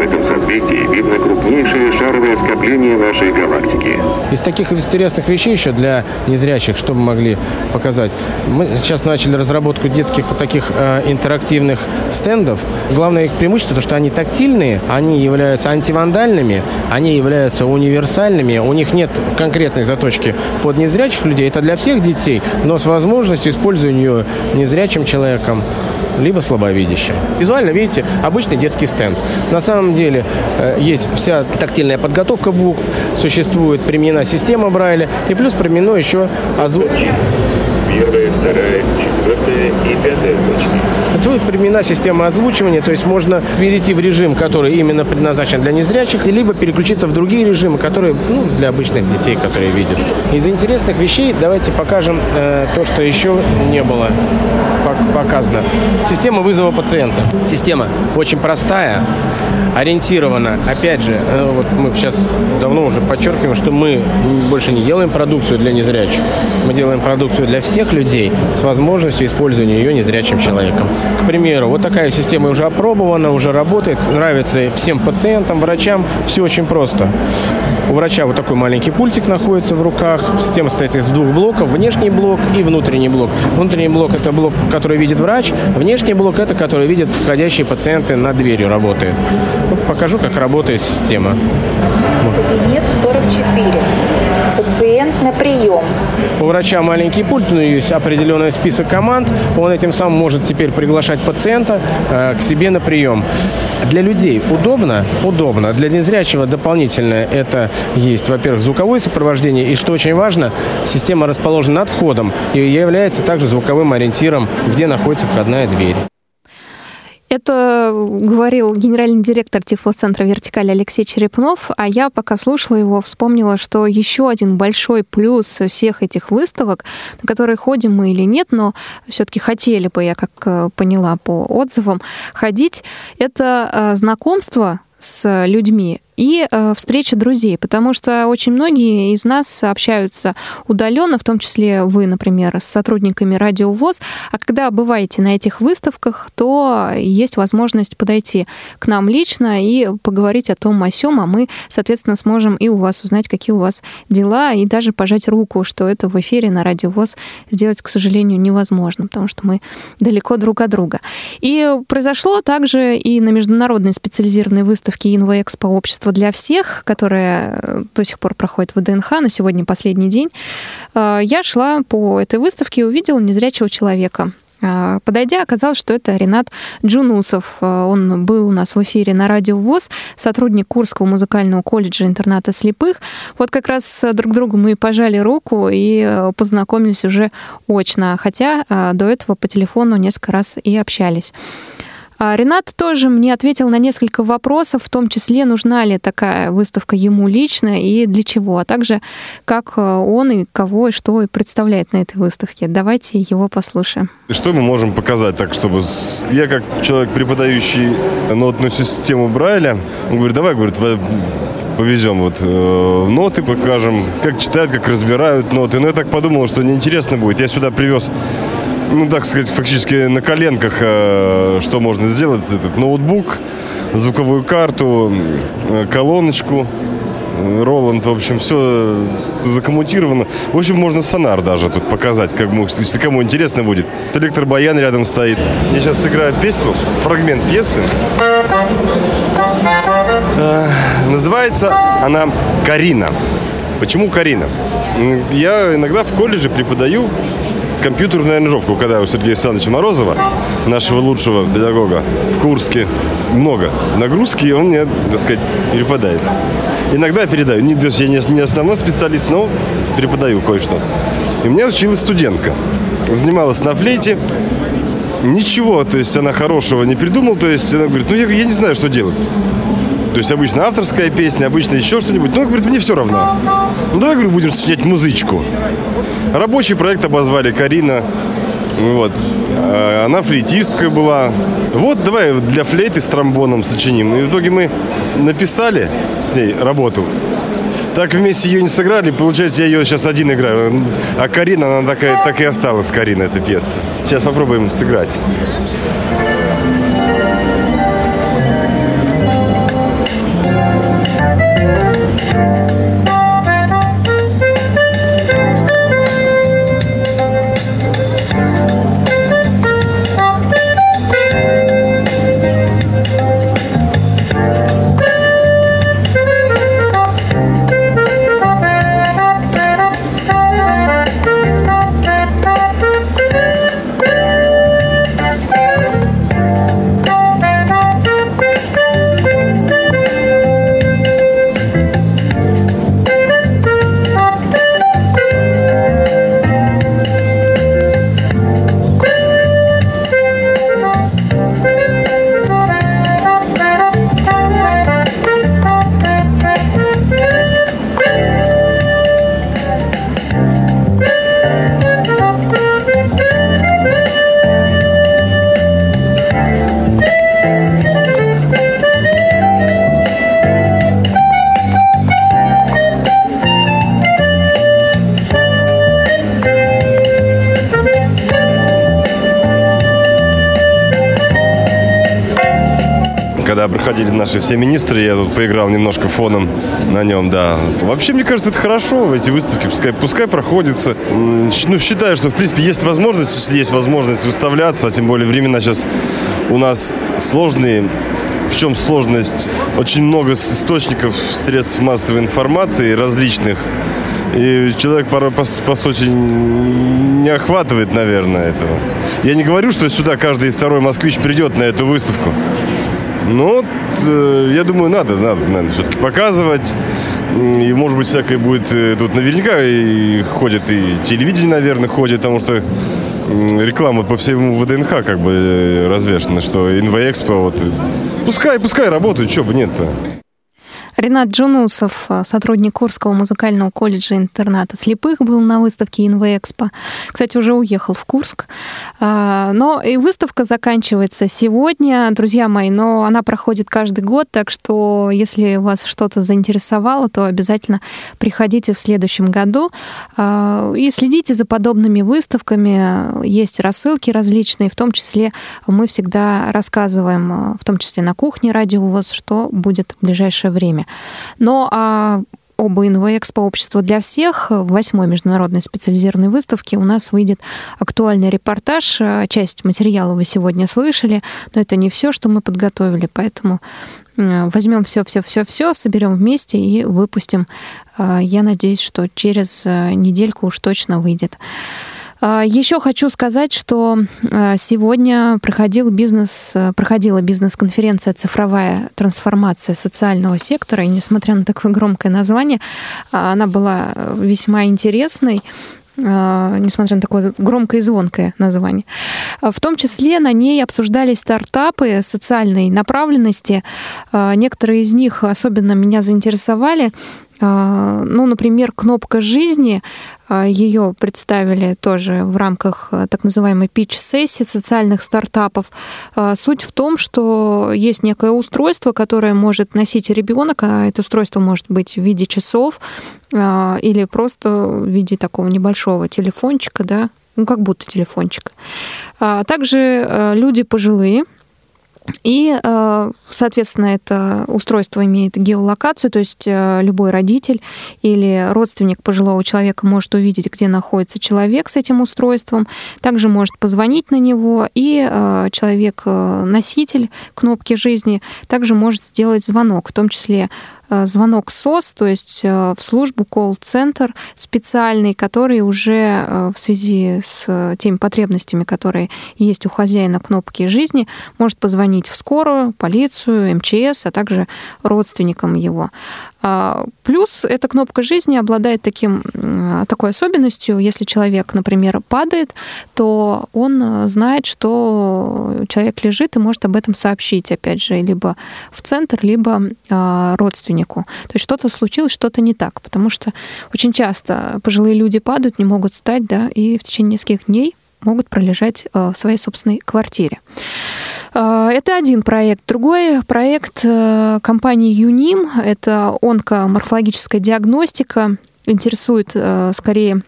Этом созвездии видно крупнейшее шаровое скопление нашей галактики. Из таких интересных вещей еще для незрячих, что мы могли показать. Мы сейчас начали разработку детских вот таких э, интерактивных стендов. Главное их преимущество, то, что они тактильные, они являются антивандальными, они являются универсальными, у них нет конкретной заточки под незрячих людей. Это для всех детей, но с возможностью использования незрячим человеком либо слабовидящим. Визуально, видите, обычный детский стенд. На самом деле э, есть вся тактильная подготовка букв, существует применена система Брайля, и плюс применено еще озвучение. Первая, вторая, четвертая и пятая точки. Тут применена система озвучивания, то есть можно перейти в режим, который именно предназначен для незрячих, либо переключиться в другие режимы, которые ну, для обычных детей, которые видят. Из интересных вещей давайте покажем э, то, что еще не было показано. Система вызова пациента. Система очень простая, ориентирована. Опять же, э, вот мы сейчас давно уже подчеркиваем, что мы больше не делаем продукцию для незрячих. Мы делаем продукцию для всех людей с возможностью использования ее незрячим человеком. К примеру, вот такая система уже опробована, уже работает, нравится всем пациентам, врачам. Все очень просто. У врача вот такой маленький пультик находится в руках. Система состоит из двух блоков. Внешний блок и внутренний блок. Внутренний блок – это блок, который видит врач. Внешний блок – это который видят входящие пациенты над дверью работает. Покажу, как работает система. Кабинет 44. Пациент на прием. У врача маленький пульт, но есть определенный список команд. Он этим самым может теперь приглашать пациента э, к себе на прием. Для людей удобно? Удобно. Для незрячего дополнительное это есть, во-первых, звуковое сопровождение. И что очень важно, система расположена над входом и является также звуковым ориентиром, где находится входная дверь. Это говорил генеральный директор Тифлоцентра «Вертикаль» Алексей Черепнов, а я, пока слушала его, вспомнила, что еще один большой плюс всех этих выставок, на которые ходим мы или нет, но все-таки хотели бы, я как э, поняла по отзывам, ходить, это э, знакомство с людьми и э, встреча друзей, потому что очень многие из нас общаются удаленно, в том числе вы, например, с сотрудниками Радио ВОЗ, а когда бываете на этих выставках, то есть возможность подойти к нам лично и поговорить о том, о сём, а мы, соответственно, сможем и у вас узнать, какие у вас дела, и даже пожать руку, что это в эфире на Радио ВОЗ сделать, к сожалению, невозможно, потому что мы далеко друг от друга. И произошло также и на международной специализированной выставке Инвоэкспо общества для всех, которая э, до сих пор проходит в ДНХ, но сегодня последний день, э, я шла по этой выставке и увидела незрячего человека. Э, Подойдя, оказалось, что это Ренат Джунусов. Он был у нас в эфире на Радио ВОЗ, сотрудник Курского музыкального колледжа интерната слепых. Вот как раз друг другу мы пожали руку и познакомились уже очно, хотя до этого по телефону несколько раз и общались. А Ренат тоже мне ответил на несколько вопросов, в том числе, нужна ли такая выставка ему лично и для чего, а также как э, он и кого и что представляет на этой выставке. Давайте его послушаем. Что мы можем показать так, чтобы... Я как человек, преподающий нотную систему Брайля, он говорит, давай, говорит, повезем вот э, ноты, покажем, как читают, как разбирают ноты. Но я так подумал, что неинтересно будет. Я сюда привез ну, так сказать, фактически на коленках, э, что можно сделать. Этот ноутбук, звуковую карту, э, колоночку, Роланд, в общем, все закоммутировано. В общем, можно сонар даже тут показать, как если кому интересно будет. Электробаян рядом стоит. Я сейчас сыграю песню, фрагмент пьесы. Э, называется она «Карина». Почему Карина? Я иногда в колледже преподаю компьютерную тренировку, когда у Сергея Александровича Морозова, нашего лучшего педагога, в Курске много нагрузки, и он мне, так сказать, перепадает. Иногда я передаю. Не, то есть я не, основной специалист, но преподаю кое-что. И меня училась студентка. Занималась на флейте. Ничего, то есть она хорошего не придумала. То есть она говорит, ну я, я не знаю, что делать. То есть обычно авторская песня, обычно еще что-нибудь. Ну, говорит, мне все равно. Ну, давай, говорю, будем сочинять музычку. Рабочий проект обозвали Карина. Вот. А, она флейтистка была. Вот, давай для флейты с тромбоном сочиним. И в итоге мы написали с ней работу. Так вместе ее не сыграли, получается, я ее сейчас один играю. А Карина, она такая, так и осталась, Карина, эта пьеса. Сейчас попробуем сыграть. Наши все министры, я тут поиграл немножко фоном на нем, да. Вообще, мне кажется, это хорошо, эти выставки, пускай, пускай проходятся. Ну, считаю, что, в принципе, есть возможность, если есть возможность выставляться, а тем более времена сейчас у нас сложные. В чем сложность? Очень много источников средств массовой информации различных. И человек порой, по, по сути, не охватывает, наверное, этого. Я не говорю, что сюда каждый второй москвич придет на эту выставку. Но вот, э, я думаю, надо, надо, надо все-таки показывать. И, может быть, всякое будет э, тут наверняка и ходит, и телевидение, наверное, ходит, потому что реклама по всему ВДНХ как бы э, развешена, что Инвоэкспо, вот. Пускай, пускай работают, что бы нет-то. Ренат Джунусов, э, сотрудник Курского музыкального колледжа интерната слепых, был на выставке Инвоэкспо. Кстати, уже уехал в Курск. А, Но и выставка заканчивается сегодня, друзья мои, но она проходит каждый год, так что если вас что-то заинтересовало, то обязательно приходите в следующем году а, и следите за подобными выставками. Есть рассылки различные, в том числе мы всегда рассказываем, э, в том числе на кухне Радио ВОЗ, что будет в ближайшее время. Но а, об Инвоэкспо «Общество для всех» в восьмой международной специализированной выставке у нас выйдет актуальный репортаж. А, Часть материала вы сегодня слышали, но это не все, что мы подготовили, поэтому э, возьмем все, все, все, все, соберем вместе и выпустим. А, Я надеюсь, что через недельку уж точно выйдет. А, Еще хочу сказать, что а, сегодня проходил бизнес, э, проходила бизнес-конференция «Цифровая трансформация социального сектора». И несмотря на такое громкое название, а, она была весьма интересной а, несмотря на такое громкое и звонкое название. А, В том числе на ней обсуждались стартапы социальной направленности. А, Некоторые из них особенно меня заинтересовали. А, Ну, например, кнопка жизни. Ее представили тоже в рамках а, так называемой pitch-сессии социальных стартапов. А, Суть в том, что есть некое устройство, которое может носить ребенок, а это устройство может быть в виде часов а, или просто в виде такого небольшого телефончика, да, ну как будто телефончика. А Также э, люди пожилые, и, э, соответственно, это устройство имеет геолокацию, то есть э, любой родитель или родственник пожилого человека может увидеть, где находится человек с этим устройством, также может позвонить на него, и э, человек-носитель кнопки жизни также может сделать звонок, в том числе звонок СОС, то есть э, в службу колл-центр специальный, который уже э, в связи с теми потребностями, которые есть у хозяина кнопки жизни, может позвонить в скорую, полицию, МЧС, а также родственникам его. А, Плюс эта кнопка жизни обладает таким, такой особенностью, если человек, например, падает, то он э, знает, что человек лежит и может об этом сообщить, опять же, либо в центр, либо а, родственнику. То есть что-то случилось, что-то не так, потому что очень часто пожилые люди падают, не могут встать, да, и в течение нескольких дней могут пролежать э, в своей собственной квартире. Э, Это один проект. Другой проект э, компании ЮНИМ – это онкоморфологическая диагностика. Интересует скорее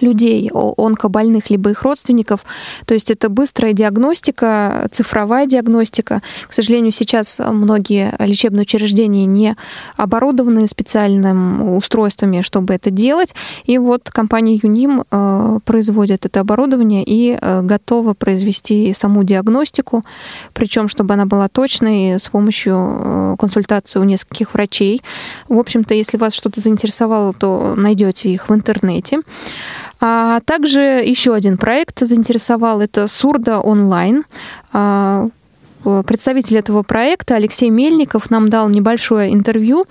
людей, онкобольных, либо их родственников. То есть это быстрая диагностика, цифровая диагностика. К сожалению, сейчас многие лечебные учреждения не оборудованы специальными устройствами, чтобы это делать. И вот компания ЮНИМ э, производит это оборудование и э, готова произвести саму диагностику, причем чтобы она была точной с помощью э, консультации у нескольких врачей. В общем-то, если вас что-то заинтересовало, то найдете их в интернете. А также еще один проект заинтересовал, это Сурда онлайн. А, э, Представитель этого проекта Алексей Мельников нам дал небольшое интервью.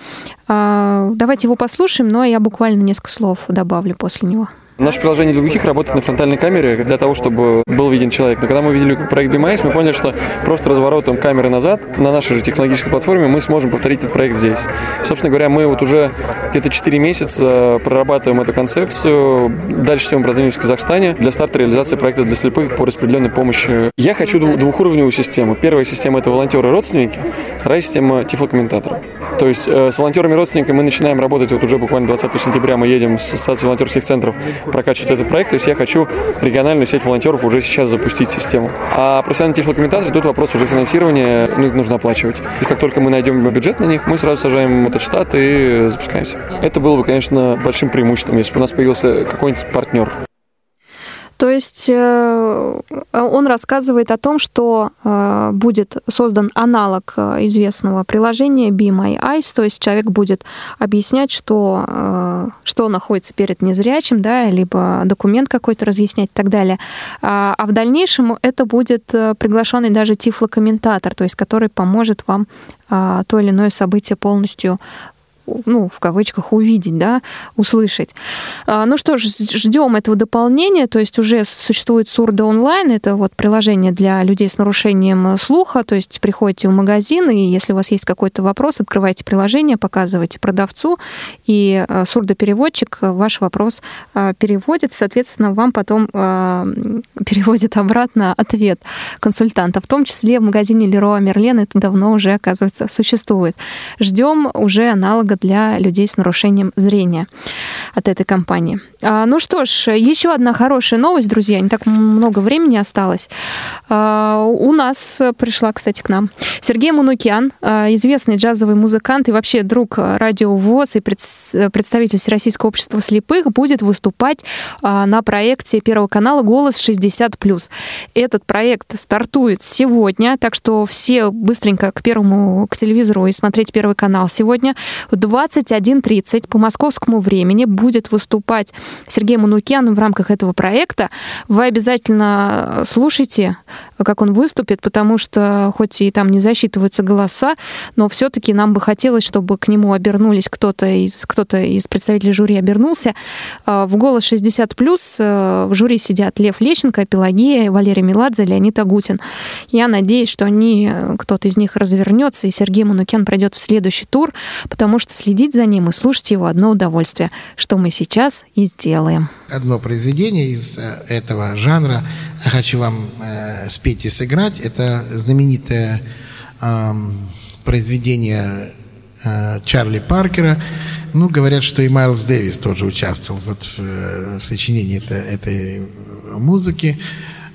А, Давайте его послушаем, но я буквально несколько слов добавлю после него. Наше приложение для глухих работает на фронтальной камере для того, чтобы был виден человек. Но когда мы видели проект BMIS, мы поняли, что просто разворотом камеры назад на нашей же технологической платформе мы сможем повторить этот проект здесь. Собственно говоря, мы вот уже где-то 4 месяца прорабатываем эту концепцию. Дальше мы продвинемся в Казахстане для старта реализации проекта для слепых по распределенной помощи. Я хочу дву- двухуровневую систему. Первая система – это волонтеры-родственники, вторая система – тифлокомментаторы. То есть э, с волонтерами-родственниками мы начинаем работать вот уже буквально 20 сентября мы едем с Ассоциацией волонтерских центров прокачивать этот проект. То есть я хочу региональную сеть волонтеров уже сейчас запустить систему. А профессиональные тифлокомментаторы, тут вопрос уже финансирования, ну, их нужно оплачивать. Есть как только мы найдем бюджет на них, мы сразу сажаем этот штат и запускаемся. Это было бы, конечно, большим преимуществом, если бы у нас появился какой-нибудь партнер. То есть э, он рассказывает о том, что э, будет создан аналог э, известного приложения Be My Eyes, то есть человек будет объяснять, что, что находится перед незрячим, да, либо документ какой-то разъяснять и так далее. А, а в дальнейшем это будет приглашенный даже тифлокомментатор, то есть который поможет вам то или иное событие полностью ну, в кавычках, увидеть, да, услышать. А, ну что ж, ждем этого дополнения, то есть уже существует Сурда онлайн, это вот приложение для людей с нарушением слуха, то есть приходите в магазин, и если у вас есть какой-то вопрос, открывайте приложение, показывайте продавцу, и а, сурдопереводчик ваш вопрос а, переводит, соответственно, вам потом переводит обратно ответ консультанта, в том числе в магазине Леруа Мерлен это давно уже, оказывается, существует. Ждем уже аналога для людей с нарушением зрения от этой компании. А, ну что ж, еще одна хорошая новость, друзья, не так много времени осталось. А, у нас пришла, кстати, к нам Сергей Манукян, а, известный джазовый музыкант и вообще друг радио ВОЗ и представитель Всероссийского общества слепых, будет выступать на проекте Первого канала «Голос 60+.» Этот проект стартует сегодня, так что все быстренько к первому, к телевизору и смотреть Первый канал сегодня. В 21.30 по московскому времени будет выступать Сергей Манукян в рамках этого проекта. Вы обязательно слушайте, как он выступит, потому что хоть и там не засчитываются голоса, но все-таки нам бы хотелось, чтобы к нему обернулись кто-то из, кто-то из представителей жюри обернулся. А, в «Голос 60+,» э, в жюри сидят Лев Лещенко, Пелагея, Валерий Меладзе, Леонид Агутин. Я надеюсь, что они, э, кто-то из них развернется, и Сергей Манукян пройдет в следующий тур, потому что следить за ним и слушать его одно удовольствие, что мы сейчас и сделаем. Одно произведение из э, этого жанра хочу вам э, спеть и сыграть. Это знаменитое э, произведение э, Чарли Паркера. Ну, говорят, что и Майлз Дэвис тоже участвовал вот в, э, в сочинении это, этой музыки.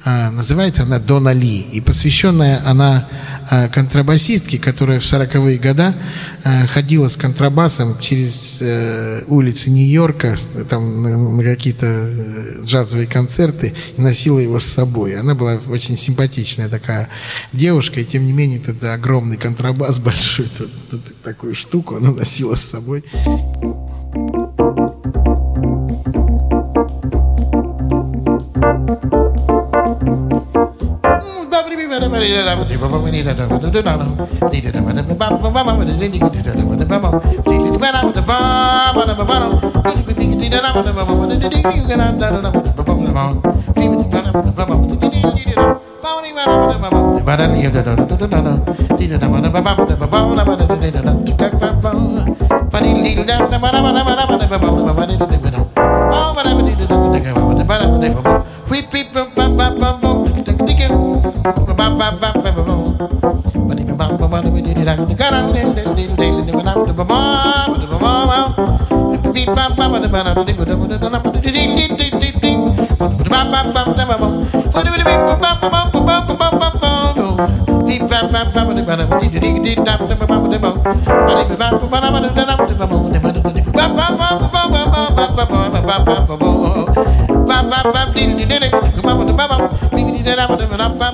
А, называется она Дона Ли. И посвященная она а, контрабасистке, которая в 40-е годы а, ходила с контрабасом через э, улицы Нью-Йорка там, на какие-то э, джазовые концерты и носила его с собой. Она была очень симпатичная такая девушка, и тем не менее это огромный контрабас большой, тут, тут, такую штуку она носила с собой. We people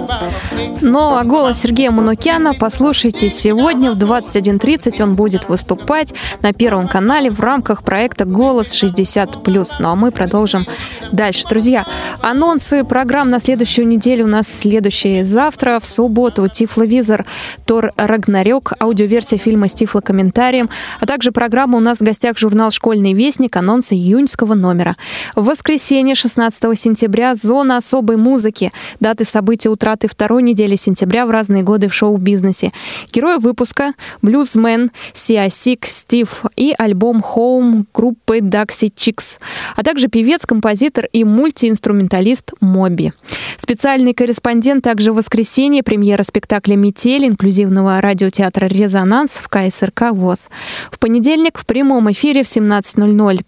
Bye. Ну, а голос Сергея Манукяна послушайте сегодня в 21.30. Он будет выступать на Первом канале в рамках проекта «Голос 60+.» Ну, а мы продолжим дальше. Друзья, анонсы программ на следующую неделю у нас следующие. Завтра, в субботу, Тифловизор Тор Рагнарёк, аудиоверсия фильма с тифлокомментарием, а также программа у нас в гостях журнал «Школьный вестник», анонсы июньского номера. В воскресенье, 16 сентября, зона особой музыки. Даты событий утраты второй недели сентября в разные годы в шоу-бизнесе. Герои выпуска — блюзмен, Сиасик, Стив и альбом «Home» группы Daxi Chicks, а также певец, композитор и мультиинструменталист Моби. Специальный корреспондент также в воскресенье премьера спектакля «Метель» инклюзивного радиотеатра «Резонанс» в КСРК ВОЗ. В понедельник в прямом эфире в 17.00 м,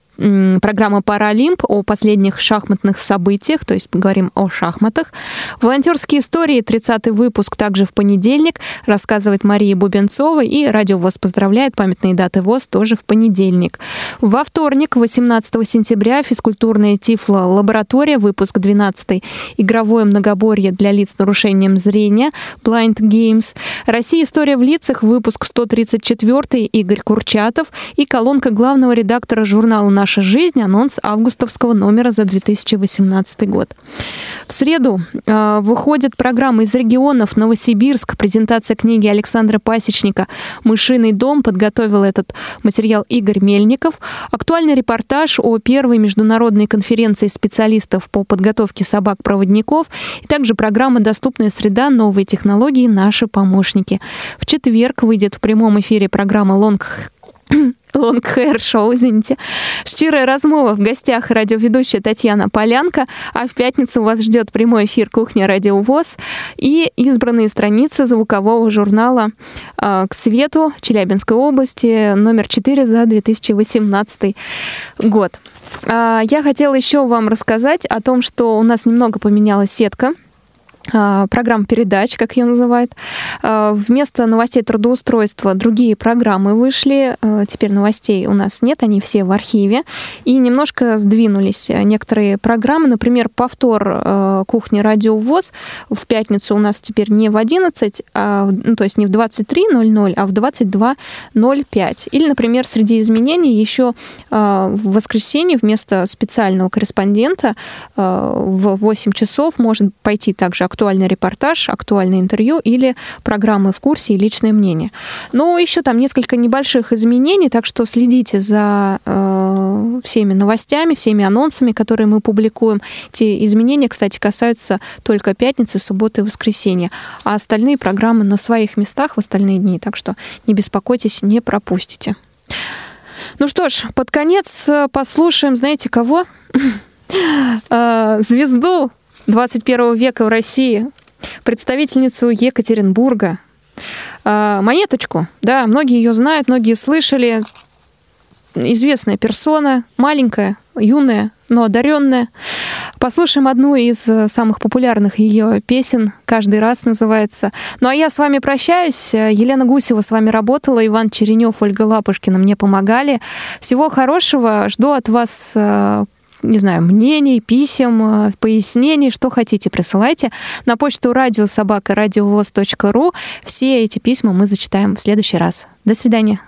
программа «Паралимп» о последних шахматных событиях, то есть мы говорим о шахматах. Волонтерские истории, 30-й выпуск также в понедельник, рассказывает Мария Бубенцова, и Радио ВОЗ поздравляет, памятные даты ВОЗ тоже в понедельник. Во вторник, 18 сентября, физкультурная Тифло лаборатория, выпуск 12 игровое многоборье для лиц с нарушением зрения, Blind Games. Россия история в лицах, выпуск 134 Игорь Курчатов и колонка главного редактора журнала «Наша жизнь», анонс августовского номера за 2018 год. В среду э, выходит программа из регионов Новосибирск, презентация книги Александра Пасечника «Мышиный дом». Подготовил этот материал Игорь Мельников. Актуальный репортаж о первой международной конференции специалистов по подготовке собак-проводников и также программа «Доступная среда. Новые технологии. Наши помощники». В четверг выйдет в прямом эфире программа «Лонг Hair Show, извините. Щирая размова в гостях радиоведущая Татьяна Полянка, а в пятницу вас ждет прямой эфир «Кухня Радио ВОЗ» и избранные страницы звукового журнала э, «К свету» Челябинской области, номер 4 за 2018 год. А, я хотела еще вам рассказать о том, что у нас немного поменялась сетка программ передач, как ее называют. А, вместо новостей трудоустройства другие программы вышли. А, теперь новостей у нас нет, они все в архиве. И немножко сдвинулись некоторые программы. Например, повтор кухни Радио ВОЗ в пятницу у нас теперь не в 11, а, ну, то есть не в 23.00, а в 22.05. Или, например, среди изменений еще в воскресенье вместо специального корреспондента в 8 часов может пойти также актуальный репортаж, актуальное интервью или программы в курсе и личное мнение. Но еще там несколько небольших изменений, так что следите за э, всеми новостями, всеми анонсами, которые мы публикуем. Эти изменения, кстати, касаются только пятницы, субботы и воскресенья, а остальные программы на своих местах в остальные дни, так что не беспокойтесь, не пропустите. Ну что ж, под конец э, послушаем, знаете кого? Э, звезду 21 века в России, представительницу Екатеринбурга, а, монеточку. Да, многие ее знают, многие слышали. Известная персона, маленькая, юная, но одаренная. Послушаем одну из э, самых популярных ее песен. Каждый раз называется. Ну а я с вами прощаюсь. Елена Гусева с вами работала, Иван Черенев, Ольга Лапушкина мне помогали. Всего хорошего. Жду от вас э, не знаю, мнений, писем, э, пояснений, что хотите, присылайте на почту радиособака радиовоз.ру. Все эти письма мы зачитаем в следующий раз. До свидания.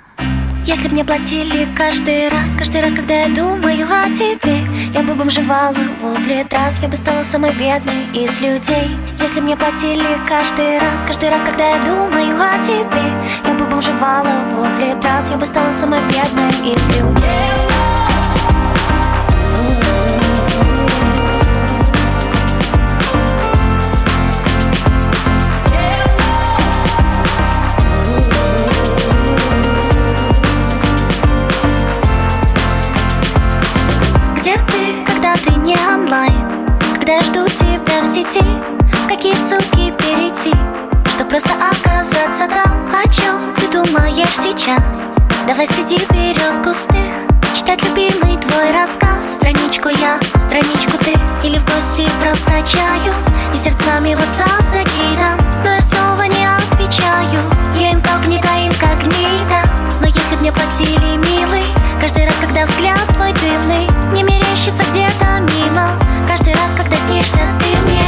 Если б мне платили каждый раз, каждый раз, когда я думаю о тебе Я бы бомжевала возле трасс, я бы стала самой бедной из людей Если б мне платили каждый раз, каждый раз, когда я думаю о тебе Я бы бомжевала возле трасс, я бы стала самой бедной из людей Когда жду тебя в сети какие ссылки перейти Чтоб просто оказаться там. О чем ты думаешь сейчас? Давай среди берез густых Читать любимый твой рассказ. Страничку я, страничку ты Или в гости просто чаю. И сердцами WhatsApp закидам Но я снова не отвечаю. Я инкогнито, инкогнито Но если мне платили, милый Каждый раз, когда взгляд твой дымный Не мерещится где-то мимо раз, когда снишься ты мне.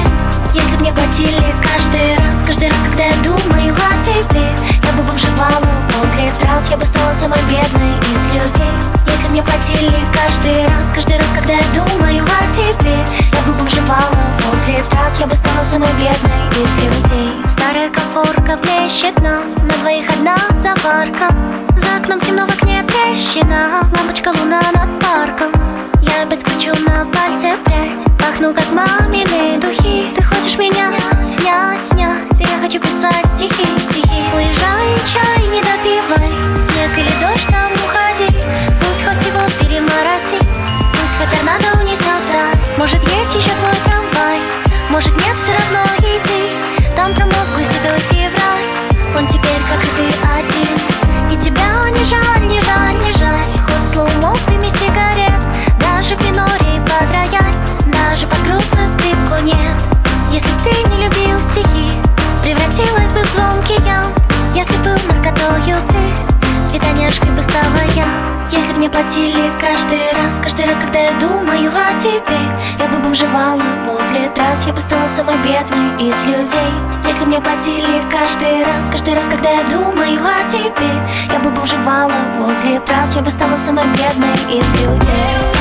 Если б мне платили каждый раз Каждый раз, когда я думаю о тебе. Я бы бомжевала возле трасс Я бы стала самой бедной из людей. Если б мне платили каждый раз Каждый раз, когда я думаю о тебе. Я бы бомжевала возле трасс Я бы стала самой бедной из людей. Старая комфорка блещет нам На двоих одна заварка. За окном темно, в окне трещина Лампочка луна над парком я опять кручу на пальце прядь. Пахну как мамины духи. Ты хочешь меня снять, тебе. Я бы бомжевала возле трасс. Я бы стала самой бедной из людей. Если мне платили каждый раз Каждый раз, когда я думаю о тебе. Я бы бомжевала возле трасс. Я бы стала самой бедной из людей